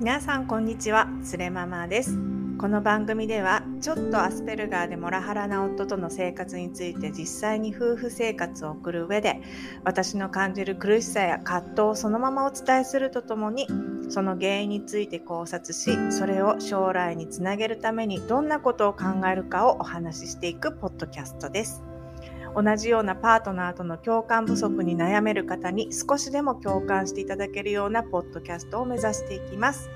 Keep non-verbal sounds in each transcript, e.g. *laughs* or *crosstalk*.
皆さんこんにちはスレママです。この番組ではちょっとアスペルガーでモラハラな夫との生活について実際に夫婦生活を送る上で私の感じる苦しさや葛藤をそのままお伝えするとともにその原因について考察しそれを将来につなげるためにどんなことを考えるかをお話ししていくポッドキャストです。同じようなパートナーとの共感不足に悩める方に少しでも共感していただけるようなポッドキャストを目指していきます。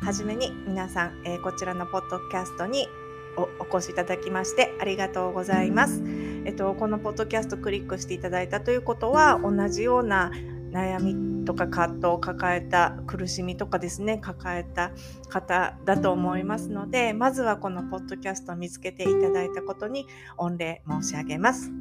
はじめに皆さん、えー、こちらのポッドキャストにお越しいただきましてありがとうございます。えっと、このポッドキャストクリックしていただいたということは同じような悩みとか葛藤を抱えた苦しみとかですね抱えた方だと思いますのでまずはこのポッドキャストを見つけていただいたことに御礼申し上げます。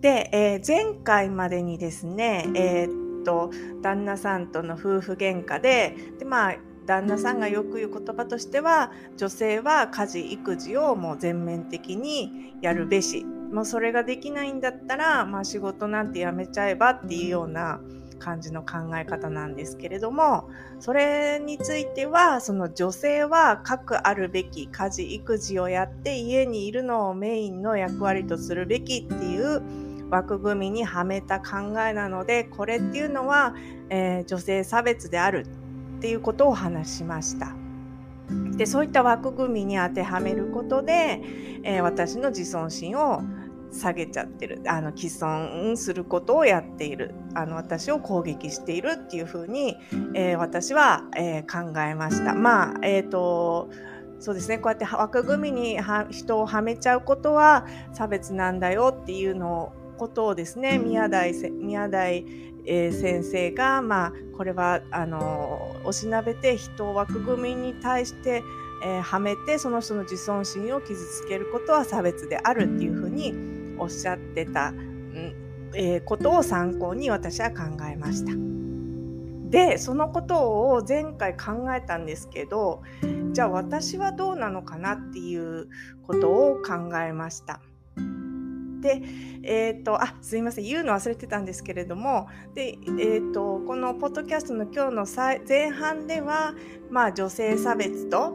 で、えー、前回までにですね、えー、っと旦那さんとの夫婦喧嘩ででまあ旦那さんがよく言う言葉としては女性は家事育児をもう全面的にやるべしもうそれができないんだったら、まあ、仕事なんてやめちゃえばっていうような感じの考え方なんですけれどもそれについてはその女性は核あるべき家事育児をやって家にいるのをメインの役割とするべきっていう枠組みにはめた考えなのでこれっていうのは、えー、女性差別であるっていうことを話しました。でそういった枠組みに当てはめることで、えー、私の自尊心を下げちゃってる。あの既存することをやっている。あの私を攻撃しているっていうふうに、えー、私は、えー、考えました。まあえーとそうですね。こうやって枠組みに人をはめちゃうことは差別なんだよっていうのことをですね宮台宮台、えー、先生が、まあ、これはあのおしなべて人を枠組みに対してえー、はめてその人の自尊心を傷つけることは差別であるっていうふうにおっしゃってた、えー、ことを参考に私は考えました。でそのことを前回考えたんですけどじゃあ私はどうなのかなっていうことを考えました。で、えーと、あすいません言うの忘れてたんですけれどもで、えーと、このポッドキャストの今日の前半では、まあ、女性差別と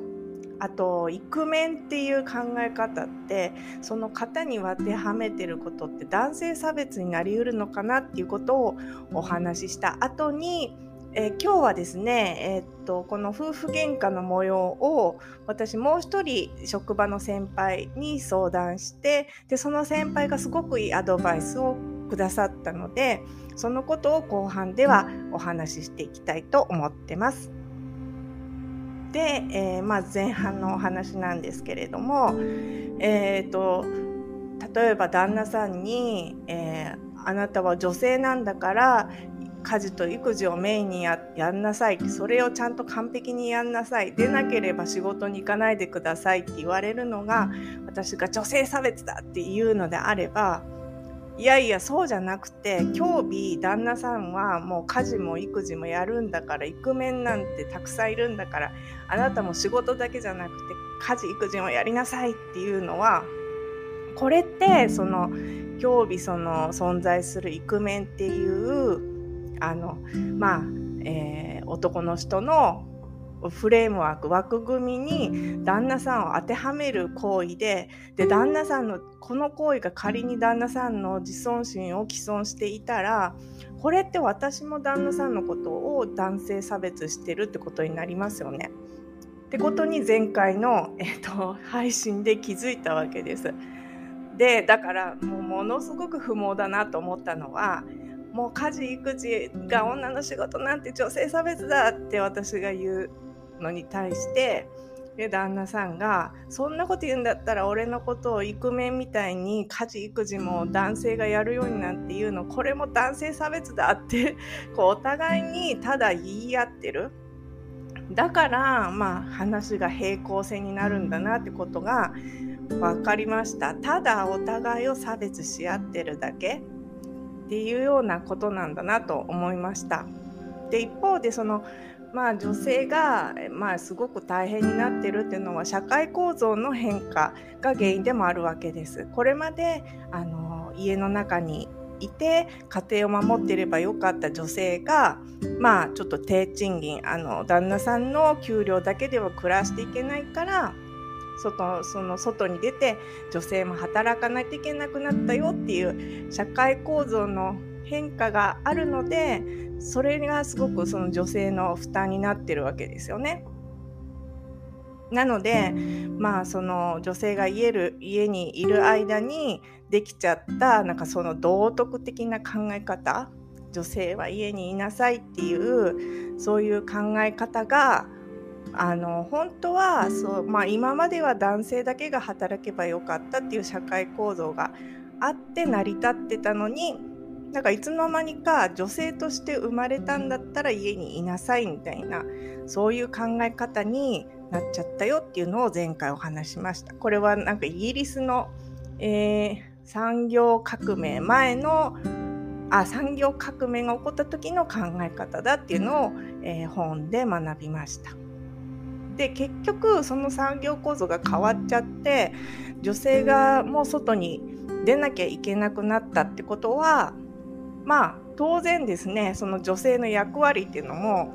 あとイクメンっていう考え方ってその型に当てはめてることって男性差別になりうるのかなっていうことをお話しした後にえー、今日はですね、えー、っとこの夫婦喧嘩の模様を私もう一人職場の先輩に相談してでその先輩がすごくいいアドバイスをくださったのでそのことを後半ではお話ししていきたいと思ってます。で、えー、まあ、前半のお話なんですけれども、えーと、例えば旦那さんに、えー、あなたは女性なんだから家事と育児をメインにやんなさい。それをちゃんと完璧にやんなさい。出なければ仕事に行かないでくださいって言われるのが私が女性差別だっていうのであればいやいやそうじゃなくて今日日旦那さんはもう家事も育児もやるんだからイクメンなんてたくさんいるんだからあなたも仕事だけじゃなくて家事育児もやりなさいっていうのはこれってその今日日その存在するイクメンっていうあのまあ、えー、男の人のフレームワーク枠組みに旦那さんを当てはめる行為でで旦那さんのこの行為が仮に旦那さんの自尊心を毀損していたらこれって私も旦那さんのことを男性差別してるってことになりますよね。ってことに前回の、えーと、配信で気づいたわけです。でだからもうものすごく不毛だなと思ったのはもう家事育児が女の仕事なんて女性差別だって私が言うのに対して旦那さんが「そんなこと言うんだったら俺のことをイクメンみたいに家事育児も男性がやるようになんて言うのこれも男性差別だ」って *laughs* こうお互いにただ言い合ってる。だからまあ話が平行線になるんだなってことが分かりましたただお互いを差別し合ってるだけっていうようなことなんだなと思いましたで一方でそのまあ、女性が、まあ、すごく大変になってるっていうのは社会構造の変化が原因でもあるわけです。これまであの家の中にいて家庭を守っていればよかった女性がまあちょっと低賃金あの旦那さんの給料だけでは暮らしていけないから外その外に出て女性も働かないといけなくなったよっていう社会構造の変化があるのでそれがすごくその女性の負担になってるわけですよね。なのでまあその女性が家る家にいる間にできちゃったなんかその道徳的な考え方女性は家にいなさいっていうそういう考え方があの本当はそう、まあ、今までは男性だけが働けばよかったっていう社会構造があって成り立ってたのになんかいつの間にか女性として生まれたんだったら家にいなさいみたいなそういう考え方になっちゃったよっていうのを前回お話しました。これはなんかイギリスの、えー、産業革命前のあ産業革命が起こった時の考え方だっていうのを、えー、本で学びました。で結局その産業構造が変わっちゃって女性がもう外に出なきゃいけなくなったってことはまあ当然ですねその女性の役割っていうのも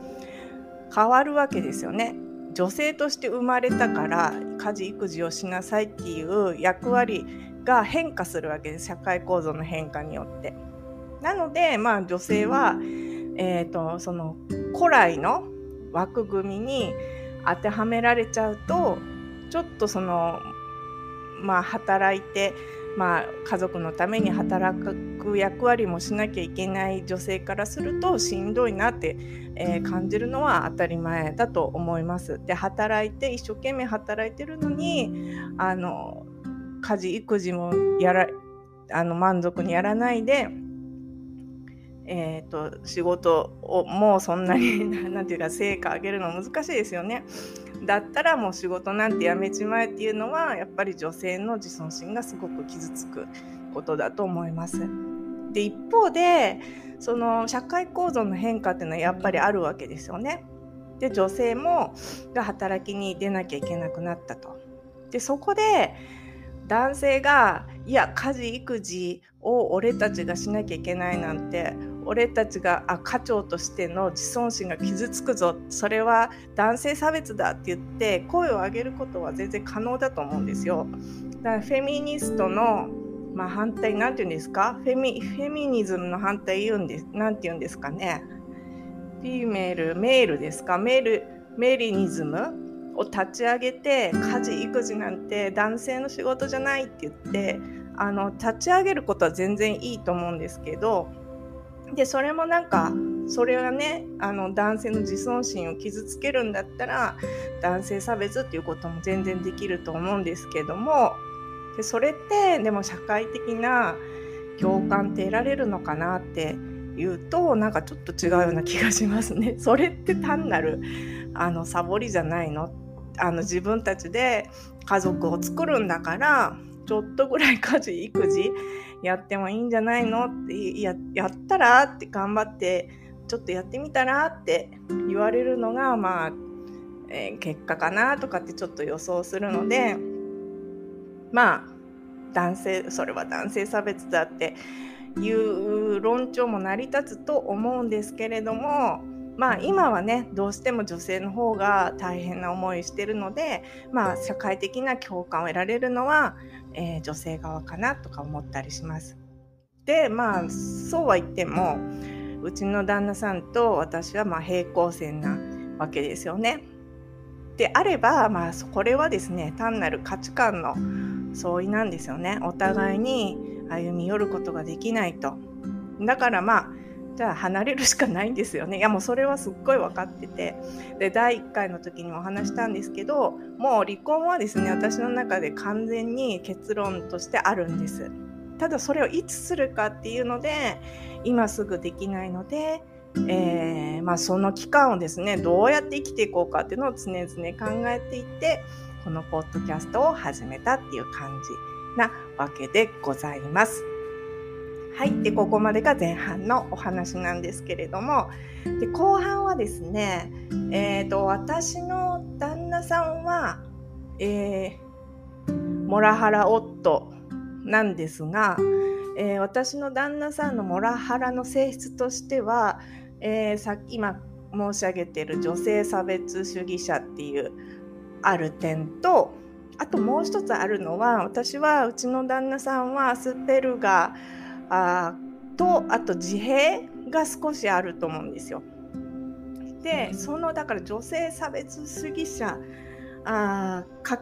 変わるわけですよね。女性として生まれたから家事育児をしなさいっていう役割が変化するわけです社会構造の変化によって。なのでまあ女性は、えーとその古来の枠組みに当てはめられちゃうとちょっとそのまあ働いて、まあ、家族のために働く役割もしなきゃいけない女性からするとしんどいなって、えー、感じるのは当たり前だと思います。で働いて一生懸命働いてるのにあの家事育児もやらあの満足にやらないでえーと、仕事をもうそんなに *laughs* 何て言うか成果上げるの難しいですよね。だったらもう仕事なんてやめちまえっていうのはやっぱり女性の自尊心がすごく傷つくことだと思います。で一方でその社会構造の変化っていうのはやっぱりあるわけですよね。で女性もが働きに出なきゃいけなくなったと。でそこで男性がいや家事育児を俺たちがしなきゃいけないなんて俺たちがあ家長としての自尊心が傷つくぞそれは男性差別だって言って声を上げることは全然可能だと思うんですよ。だからフェミニストの、まあ、反対なんて言うんですか？フェミフェミニズムの反対言うんですなんて言うんですかね？フィメールメールですか？メールメリニズムを立ち上げて家事育児なんて男性の仕事じゃないって言ってあの立ち上げることは全然いいと思うんですけどでそれもなんかそれはねあの男性の自尊心を傷つけるんだったら男性差別っていうことも全然できると思うんですけどもでそれってでも社会的な共感って得られるのかなっていうとなんかちょっと違うような気がしますね。*laughs* それって単なるあのサボりじゃないの？あの自分たちで家族を作るんだからちょっとぐらい家事育児やってもいいんじゃないの？ってややったらって頑張ってちょっとやってみたらって言われるのがまあ、えー、結果かなとかってちょっと予想するのでまあ男性それは男性差別だっていう論調も成り立つと思うんですけれどもまあ今はねどうしても女性の方が大変な思いしてるのでまあ社会的な共感を得られるのはえー、女性側かなとか思ったりします。でまあそうは言ってもうちの旦那さんと私はまあ平行線なわけですよね。であればまあこれはですね単なる価値観の相違なんですよね。お互いに歩み寄ることができないと。だからまあじゃあ離れるしかないんですよね。いやもうそれはすっごい分かっててで第1回の時にも話したんですけどもう離婚はですね私の中で完全に結論としてあるんです。ただそれをいつするかっていうので今すぐできないので、えー、まあ、その期間をですねどうやって生きていこうかっていうのを常々考えていてこのポッドキャストを始めたっていう感じなわけでございます。はい。で、ここまでが前半のお話なんですけれども、で後半はですね、えっ、ー、と、私の旦那さんは、えー、モラハラ夫なんですが、えー、私の旦那さんのモラハラの性質としては、えー、さ今申し上げている女性差別主義者っていうある点とあともう一つあるのは私はうちの旦那さんはアスペルガーとあと自閉が少しあると思うんですよ。でそのだから女性差別主義者あか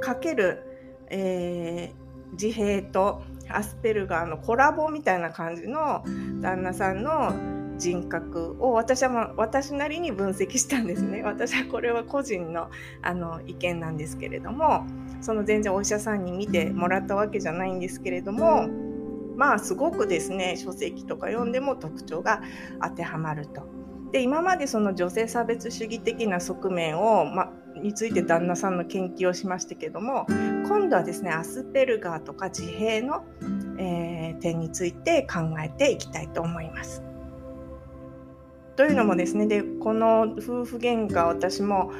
かける、えー、自閉とアスペルガーのコラボみたいな感じの旦那さんの人格を私は、ま私なりに分析したんですね。私はこれは個人のあの意見なんですけれどもその全然お医者さんに見てもらったわけじゃないんですけれどもまあすごくですね書籍とか読んでも特徴が当てはまると。で今までその女性差別主義的な側面を、ま、について旦那さんの研究をしましたけども今度はですねアスペルガーとか自閉の、えー、点について考えていきたいと思います。というのもですねでこの夫婦喧嘩私も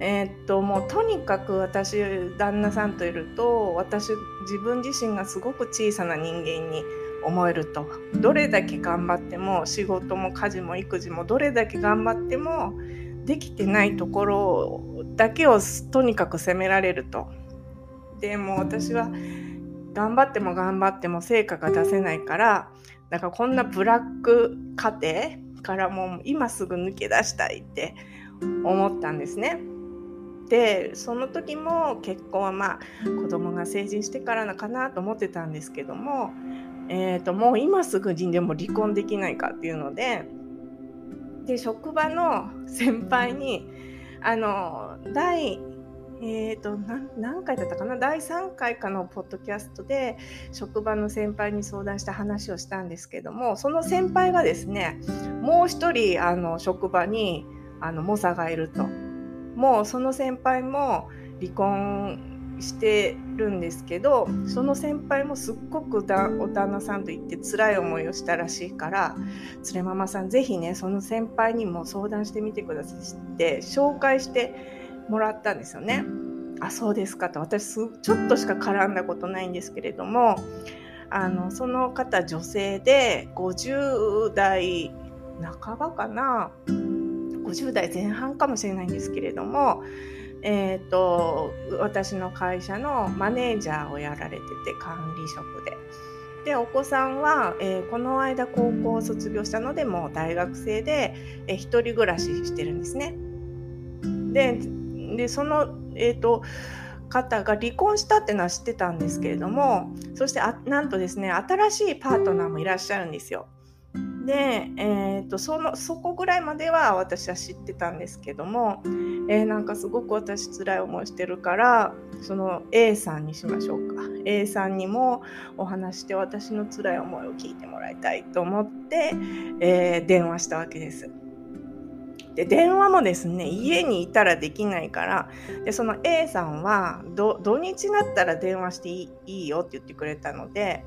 えー、っともうとにかく私旦那さんといると私自分自身がすごく小さな人間に思えるとどれだけ頑張っても仕事も家事も育児もどれだけ頑張ってもできてないところだけをとにかく責められると。でも私は頑張っても頑張っても成果が出せないからだからこんなブラック家庭からもう今すぐ抜け出したいって思ったんですね。でその時も結婚はまあ子供が成人してからのかなと思ってたんですけども、えー、ともう今すぐにでも離婚できないかっていうのでで職場の先輩にあの第えーと、何回だったかな？第3回かのポッドキャストで職場の先輩に相談した話をしたんですけどもその先輩がですねもう一人あの職場にあの猛者がいると。もうその先輩も離婚してるんですけどその先輩もすっごくお旦那さんと言って辛い思いをしたらしいから連れママさん是非ねその先輩にも相談してみてくださいって紹介してもらったんですよね。あそうですかと私ちょっとしか絡んだことないんですけれどもあのその方女性で50代半ばかな50代前半かもしれないんですけれども、えーと、私の会社のマネージャーをやられてて管理職で。でお子さんは、えー、この間高校を卒業したのでもう大学生で、えー、一人暮らししてるんですね。ででその、えーと、方が離婚したっていうのは知ってたんですけれどもそしてあなんとですね新しいパートナーもいらっしゃるんですよ。で、えーと、そのそこぐらいまでは私は知ってたんですけども、えー、なんかすごく私辛い思いしてるからその A さんにしましょうか A さんにもお話して私の辛い思いを聞いてもらいたいと思って、えー、電話したわけです。で電話もですね家にいたらできないからでその A さんは土日になったら電話していいよって言ってくれたので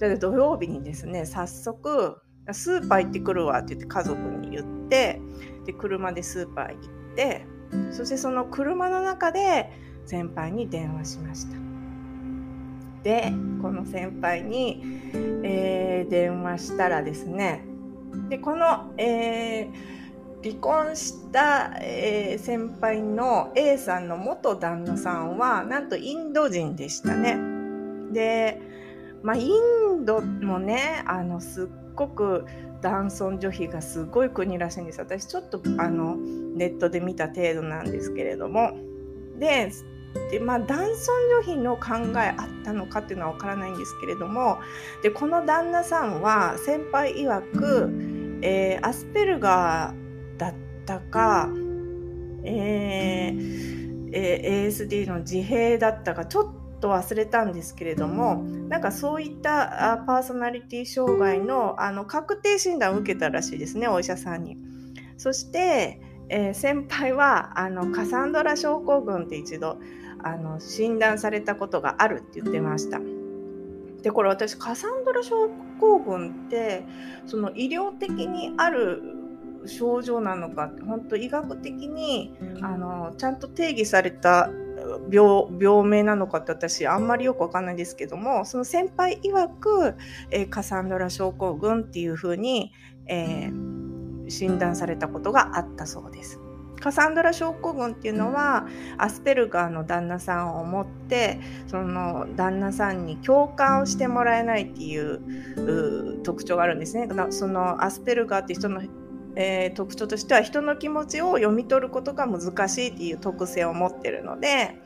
で土曜日にですね早速スーパー行ってくるわって言って家族に言ってで車でスーパー行ってそしてその車の中で先輩に電話しました。でこの先輩に、えー、電話したらですねでこの、えー、離婚した、えー、先輩の A さんの元旦那さんはなんとインド人でしたね。でまあインドもねあのすっごく男尊女卑がすごい国らしいんです。私ちょっとあのネットで見た程度なんですけれども。ででまあ、男尊女卑の考えあったのかっていうのは分からないんですけれども。でこの旦那さんは先輩曰く、えー、アスペルガーたか、えーえー、ASD の自閉だったかちょっと忘れたんですけれどもなんかそういったパーソナリティ障害のあの確定診断を受けたらしいですねお医者さんに。そして、えー、先輩はあのカサンドラ症候群って一度あの診断されたことがあるって言ってました。でこれ私カサンドラ症候群ってその医療的にある症状なのかって本当医学的にあのちゃんと定義された病病名なのかって私あんまりよくわかんないんですけどもその先輩曰く、えー、カサンドラ症候群っていうふうに、えー、診断されたことがあったそうです。カサンドラ症候群っていうのはアスペルガーの旦那さんを持ってその旦那さんに共感をしてもらえないっていう特徴があるんですね。そのアスペルガーって人のえー、特徴としては人の気持ちを読み取ることが難しいっていう特性を持ってるので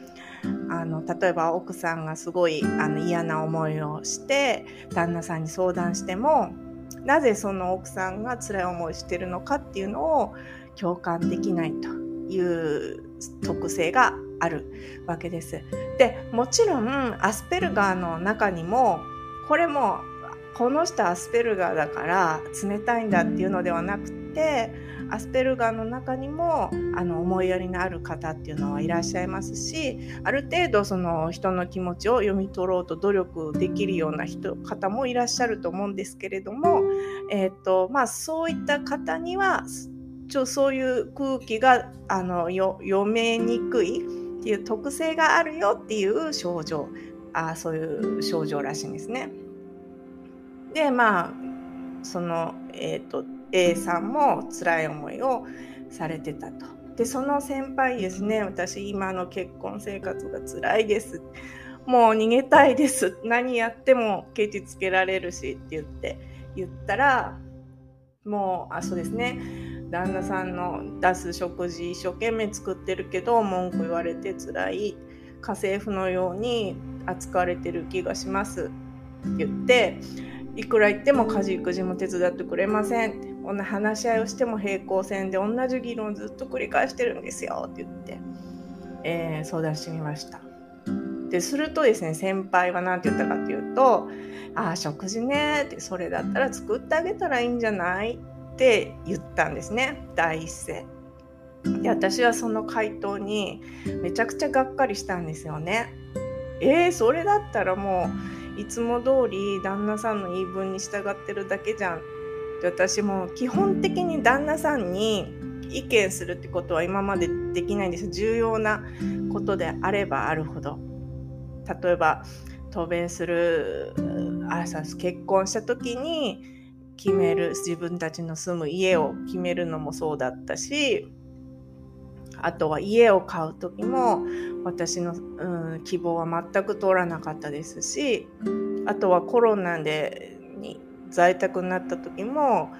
あの例えば奥さんがすごいあの嫌な思いをして旦那さんに相談してもなぜその奥さんが辛い思いしてるのかっていうのを共感できないという特性があるわけです。でもちろんアスペルガーの中にもこれもこの人アスペルガーだから冷たいんだっていうのではなくてアスペルガーの中にもあの思いやりのある方っていうのはいらっしゃいますしある程度その人の気持ちを読み取ろうと努力できるような人方もいらっしゃると思うんですけれども、えーとまあ、そういった方にはちょそういう空気があの読めにくいっていう特性があるよっていう症状あそういう症状らしいんですね。でまあその、えーと、A さんも辛い思いをされてたと。でその先輩ですね私今の結婚生活が辛いです。もう逃げたいです。何やってもケチつけられるしって言って言ったらもうあそうですね。旦那さんの出す食事一生懸命作ってるけど文句言われて辛い。家政婦のように扱われてる気がします。って言っていくら言っても家事育児も手伝ってくれません。ってこんな話し合いをしても平行線で同じ議論をずっと繰り返してるんですよって言って、えー、相談してみました。でするとですね先輩は何て言ったかっていうと「ああ食事ね」ってそれだったら作ってあげたらいいんじゃないって言ったんですね第一声。で私はその回答にめちゃくちゃがっかりしたんですよね。えー、それだったらもういつも通り旦那さんの言い分に従ってるだけじゃんで私も基本的に旦那さんに意見するってことは今までできないんです。重要なことであればあるほど。例えば渡米する朝結婚した時に決める自分たちの住む家を決めるのもそうだったしあとは家を買う時も私の、うん、希望は全く通らなかったですしあとはコロナでに在宅になった時も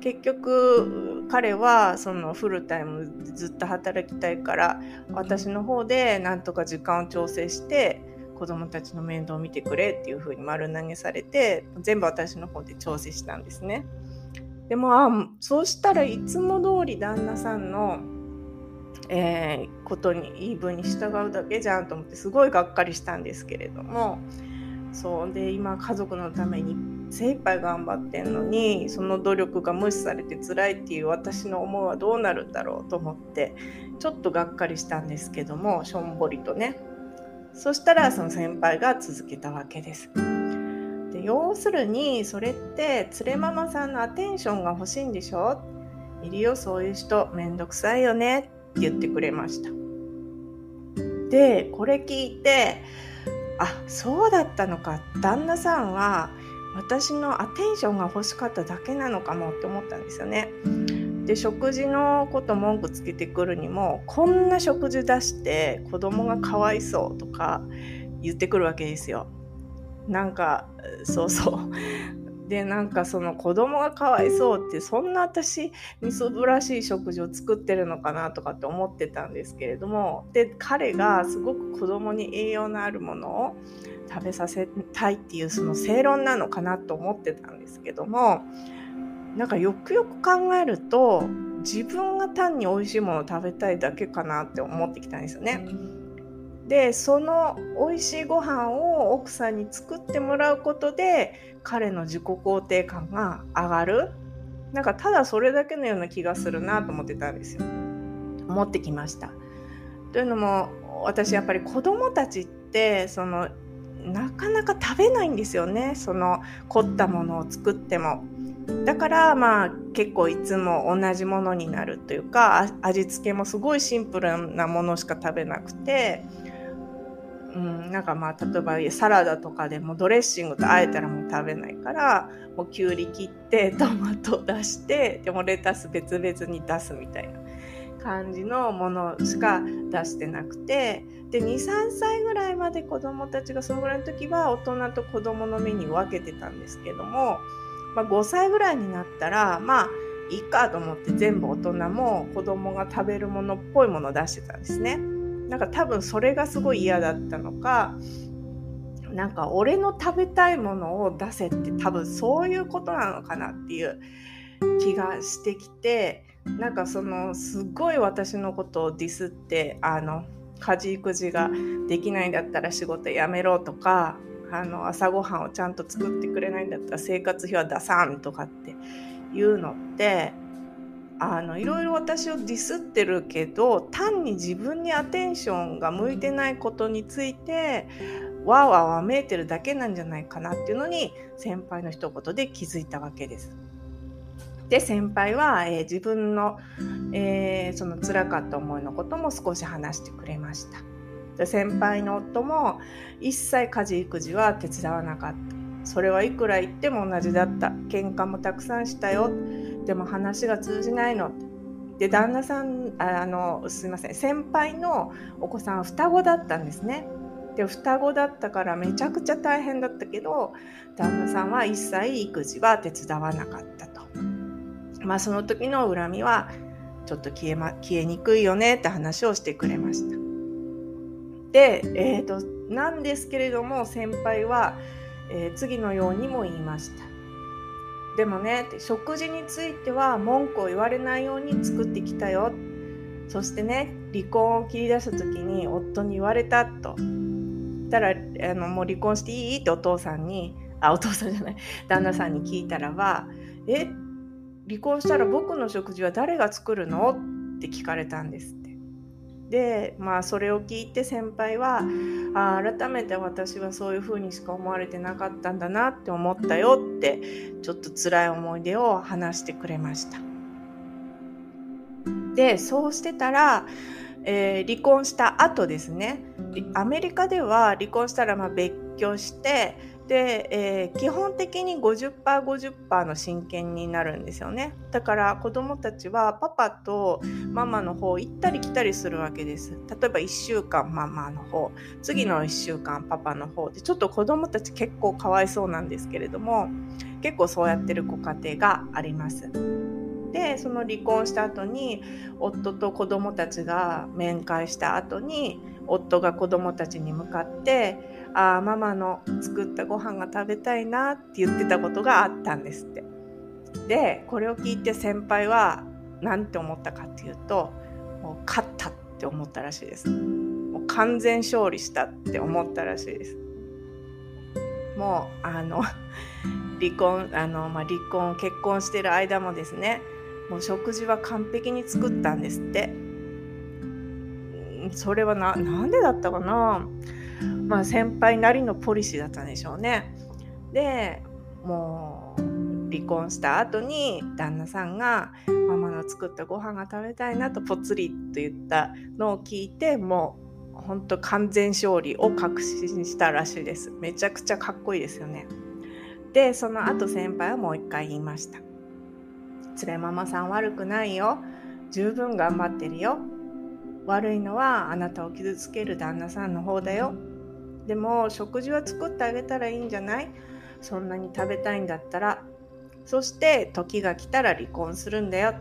結局彼はそのフルタイムずっと働きたいから私の方でなんとか時間を調整して子供たちの面倒を見てくれっていう風に丸投げされて全部私の方で調整したんですね。でもあそうしたらいつも通り旦那さんの、えー、ことに言い分に従うだけじゃんと思ってすごいがっかりしたんですけれどもそうで今家族のために精一杯頑張ってんのにその努力が無視されて辛いっていう私の思いはどうなるんだろうと思ってちょっとがっかりしたんですけどもしょんぼりとね。そしたらその先輩が続けたわけです。で要するにそれって連れママさんのアテンションが欲しいんでしょ？いるよそういう人。めんどくさいよね。って言ってくれました。でこれ聞いてあそうだったのか。旦那さんは私のアテンションが欲しかっただけなのかもって思ったんですよね。で食事のこと文句つけてくるにもこんな食事出して子供がかわいそうとか言ってくるわけですよ。なんかそうそうでなんかその子供がかわいそうってそんな私みそぶらしい食事を作ってるのかなとかって思ってたんですけれどもで彼がすごく子供に栄養のあるものを食べさせたいっていうその正論なのかなと思ってたんですけどもなんかよくよく考えると自分が単に美味しいものを食べたいだけかなって思ってきたんですよね。でその美味しいご飯を奥さんに作ってもらうことで彼の自己肯定感が上がるなんかただそれだけのような気がするなと思ってたんですよ。思ってきました。というのも私やっぱり子供たちってそのなかなか食べないんですよねその凝ったものを作っても。だからまあ結構いつも同じものになるというか味付けもすごいシンプルなものしか食べなくてうん、なんかまあ例えばサラダとかでもドレッシングとあえたらもう食べないからもうきゅうり切ってトマト出してでもレタス別々に出すみたいな感じのものしか出してなくてで23歳ぐらいまで子供たちがそのぐらいの時は大人と子供のメニューを分けてたんですけども、まあ、5歳ぐらいになったらまあいいかと思って全部大人も子供が食べるものっぽいものを出してたんですね。なんか多分それがすごい嫌だったのかなんか俺の食べたいものを出せって多分そういうことなのかなっていう気がしてきてなんかそのすごい私のことをディスってあの家事育児ができないんだったら仕事辞めろとかあの朝ごはんをちゃんと作ってくれないんだったら生活費は出さんとかっていうのってあのいろいろ私をディスってるけど単に自分にアテンションが向いてないことについてわーわーわめいてるだけなんじゃないかなっていうのに先輩の一言で気づいたわけです。で先輩は、えー、自分の、えー、その辛かった思いのことも少し話してくれました。で先輩の夫も一切家事育児は手伝わなかった。それはいくら言っても同じだった。喧嘩もたくさんしたよ。でも話が通じないの。で旦那さんあのすいません先輩のお子さん双子だったんですね。で双子だったからめちゃくちゃ大変だったけど旦那さんは一切育児は手伝わなかったと。まあその時の恨みはちょっと消え,、ま、消えにくいよねって話をしてくれました。で、えーとなんですけれども先輩は、えー、次のようにも言いました。でもね食事については文句を言われないように作ってきたよ。そしてね離婚を切り出した時に夫に言われたと。たらあのもう離婚していい？ってお父さんにあお父さんじゃない。旦那さんに聞いたらばえ離婚したら僕の食事は誰が作るの？って聞かれたんです。でまあそれを聞いて先輩はあ改めて私はそういうふうにしか思われてなかったんだなって思ったよってちょっと辛い思い出を話してくれました。でそうしてたら、えー、離婚した後ですねアメリカでは離婚したらま別居してで、えー、基本的に 50%50% の親権になるんですよね。だから子どもたちはパパとママの方行ったり来たりするわけです。例えば1週間ママの方。次の1週間パパの方。でちょっと子どもたち結構かわいそうなんですけれども結構そうやってるご家庭があります。でその離婚した後に夫と子どもたちが面会した後に夫が子どもたちに向かってあママの作ったご飯が食べたいなって言ってたことがあったんですって。でこれを聞いて先輩は何て思ったかっていうともう勝ったって思ったらしいです。もう完全勝利したって思ったらしいです。もうあの *laughs* 離婚あの、まあ、離婚結婚してる間もですねもう食事は完璧に作ったんですってそれはななんでだったかな？まあ、先輩なりのポリシーだったんでしょうね。でもう離婚した後に旦那さんがママの作ったご飯が食べたいなとぽつりと言ったのを聞いてもう本当完全勝利を確信したらしいです。めちゃくちゃかっこいいですよね。でその後先輩はもう一回言いました。連れママさん悪くないよ。十分頑張ってるよ。悪いのはあなたを傷つける旦那さんの方だよ。でも食事は作ってあげたらいいんじゃない？そんなに食べたいんだったら。そして時が来たら離婚するんだよ。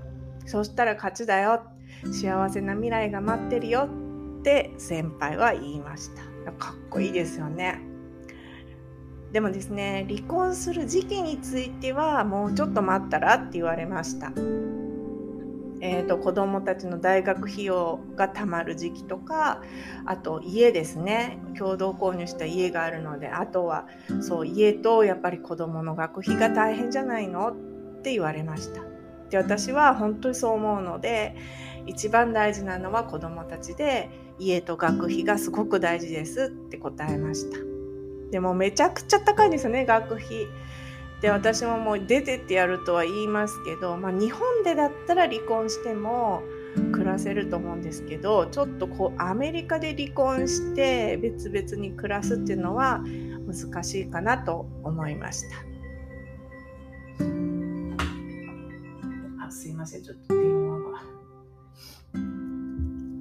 そしたら勝ちだよ。幸せな未来が待ってるよ。って先輩は言いました。かっこいいですよね。でもですね離婚する時期についてはもうちょっと待ったらって言われました。えーと、子どもたちの大学費用がたまる時期とかあと家ですね。共同購入した家があるのであとはそう家とやっぱり子どもの学費が大変じゃないのって言われました。で私は本当にそう思うので一番大事なのは子どもたちで家と学費がすごく大事ですって答えました。でもめちゃくちゃ高いんですよね学費。で私ももう出てってやるとは言いますけど、まあ、日本でだったら離婚しても暮らせると思うんですけどちょっとこうアメリカで離婚して別々に暮らすっていうのは難しいかなと思いました。あすいませんちょっと電話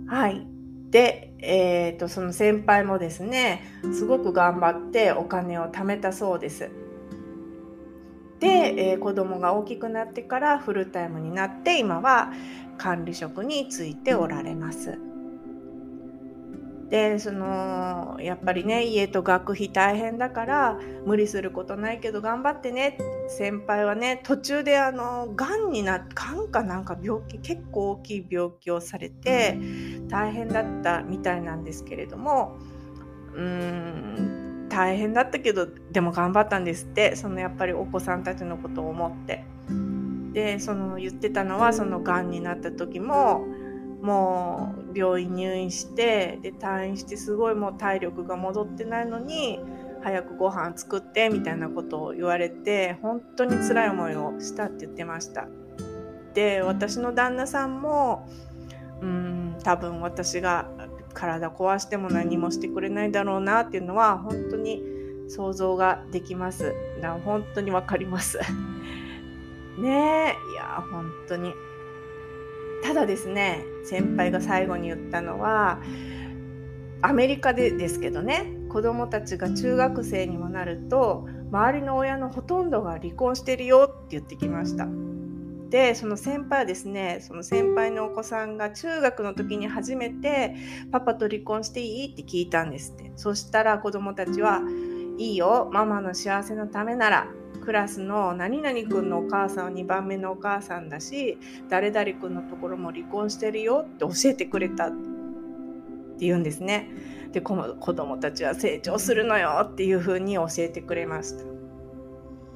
が。はい。で、えーと、とその先輩もですねすごく頑張ってお金を貯めたそうです。で、えー、子供が大きくなってからフルタイムになって今は管理職についておられます。でそのやっぱりね家と学費大変だから無理することないけど頑張ってね先輩はね途中であのがんになってがんかなんか病気結構大きい病気をされて大変だったみたいなんですけれどもうーん大変だったけどでも頑張ったんですってそのやっぱりお子さんたちのことを思って。でその言ってたのはそのがんになった時ももう病院入院してで退院してすごいもう体力が戻ってないのに早くご飯作ってみたいなことを言われて本当に辛い思いをしたって言ってました。で私の旦那さんもうん多分私が体壊しても何もしてくれないだろうなっていうのは本当に想像ができます。だから本当に分かります。*laughs* ねえいや本当に。ただですね先輩が最後に言ったのはアメリカでですけどね子供たちが中学生にもなると周りの親のほとんどが離婚してるよって言ってきました。でその先輩はですねその先輩のお子さんが中学の時に初めてパパと離婚していいって聞いたんですってそしたら子供たちはいいよママの幸せのためならクラスの何々くんのお母さんは2番目のお母さんだし誰々くんのところも離婚してるよって教えてくれたって言うんですね。で子供たちは成長するのよっていうふうに教えてくれました。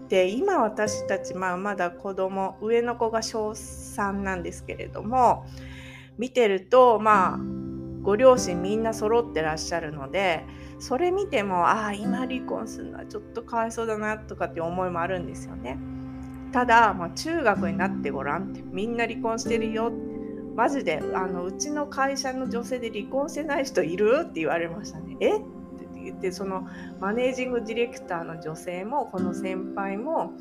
で今私たち、まあ、まだ子供上の子が小3なんですけれども見てるとまあご両親みんな揃ってらっしゃるのでそれ見てもああ今離婚するのはちょっとかわいそうだなとかって思いもあるんですよね。ただ、まあ、中学になってごらんってみんな離婚してるよマジであのうちの会社の女性で離婚してない人いるって言われましたね。え？っ言ってそのマネージングディレクターの女性もこの先輩も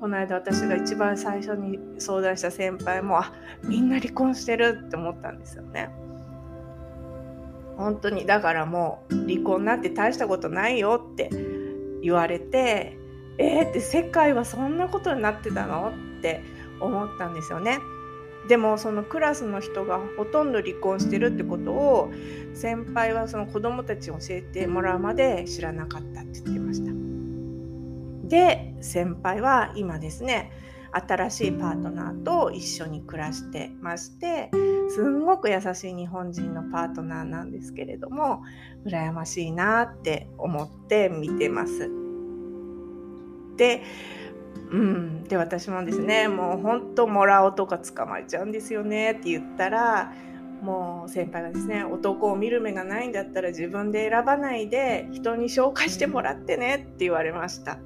この間私が一番最初に相談した先輩もあみんな離婚してるって思ったんですよね。本当にだからもう離婚なんて大したことないよって言われてえー、って世界はそんなことになってたのって思ったんですよね。でもそのクラスの人がほとんど離婚してるってことを先輩はその子供たちに教えてもらうまで知らなかったって言ってました。で先輩は今ですね新しいパートナーと一緒に暮らしてましてすんごく優しい日本人のパートナーなんですけれども羨ましいなって思って見てます。でうん、で私もですねもう本当もらおうとか捕まえちゃうんですよねって言ったらもう先輩がですね男を見る目がないんだったら自分で選ばないで人に紹介してもらってねって言われました。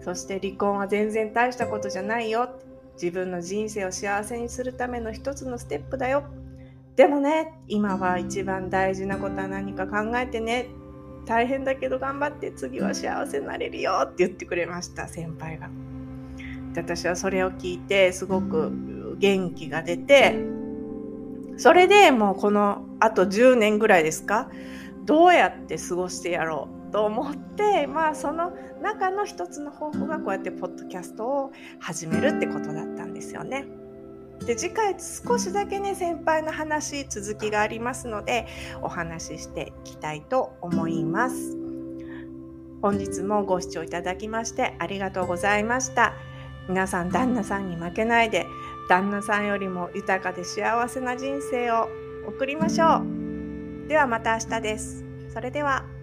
そして離婚は全然大したことじゃないよ。自分の人生を幸せにするための一つのステップだよ。でもね今は一番大事なことは何か考えてね。大変だけど頑張って次は幸せになれるよって言ってくれました先輩が。で私はそれを聞いてすごく元気が出てそれでもうこのあと10年ぐらいですかどうやって過ごしてやろうと思ってまあその中の一つの方法がこうやってポッドキャストを始めるってことだったんですよね。で次回少しだけね先輩の話続きがありますのでお話ししていきたいと思います。本日もご視聴いただきましてありがとうございました。皆さん旦那さんに負けないで旦那さんよりも豊かで幸せな人生を送りましょう。ではまた明日です。それでは。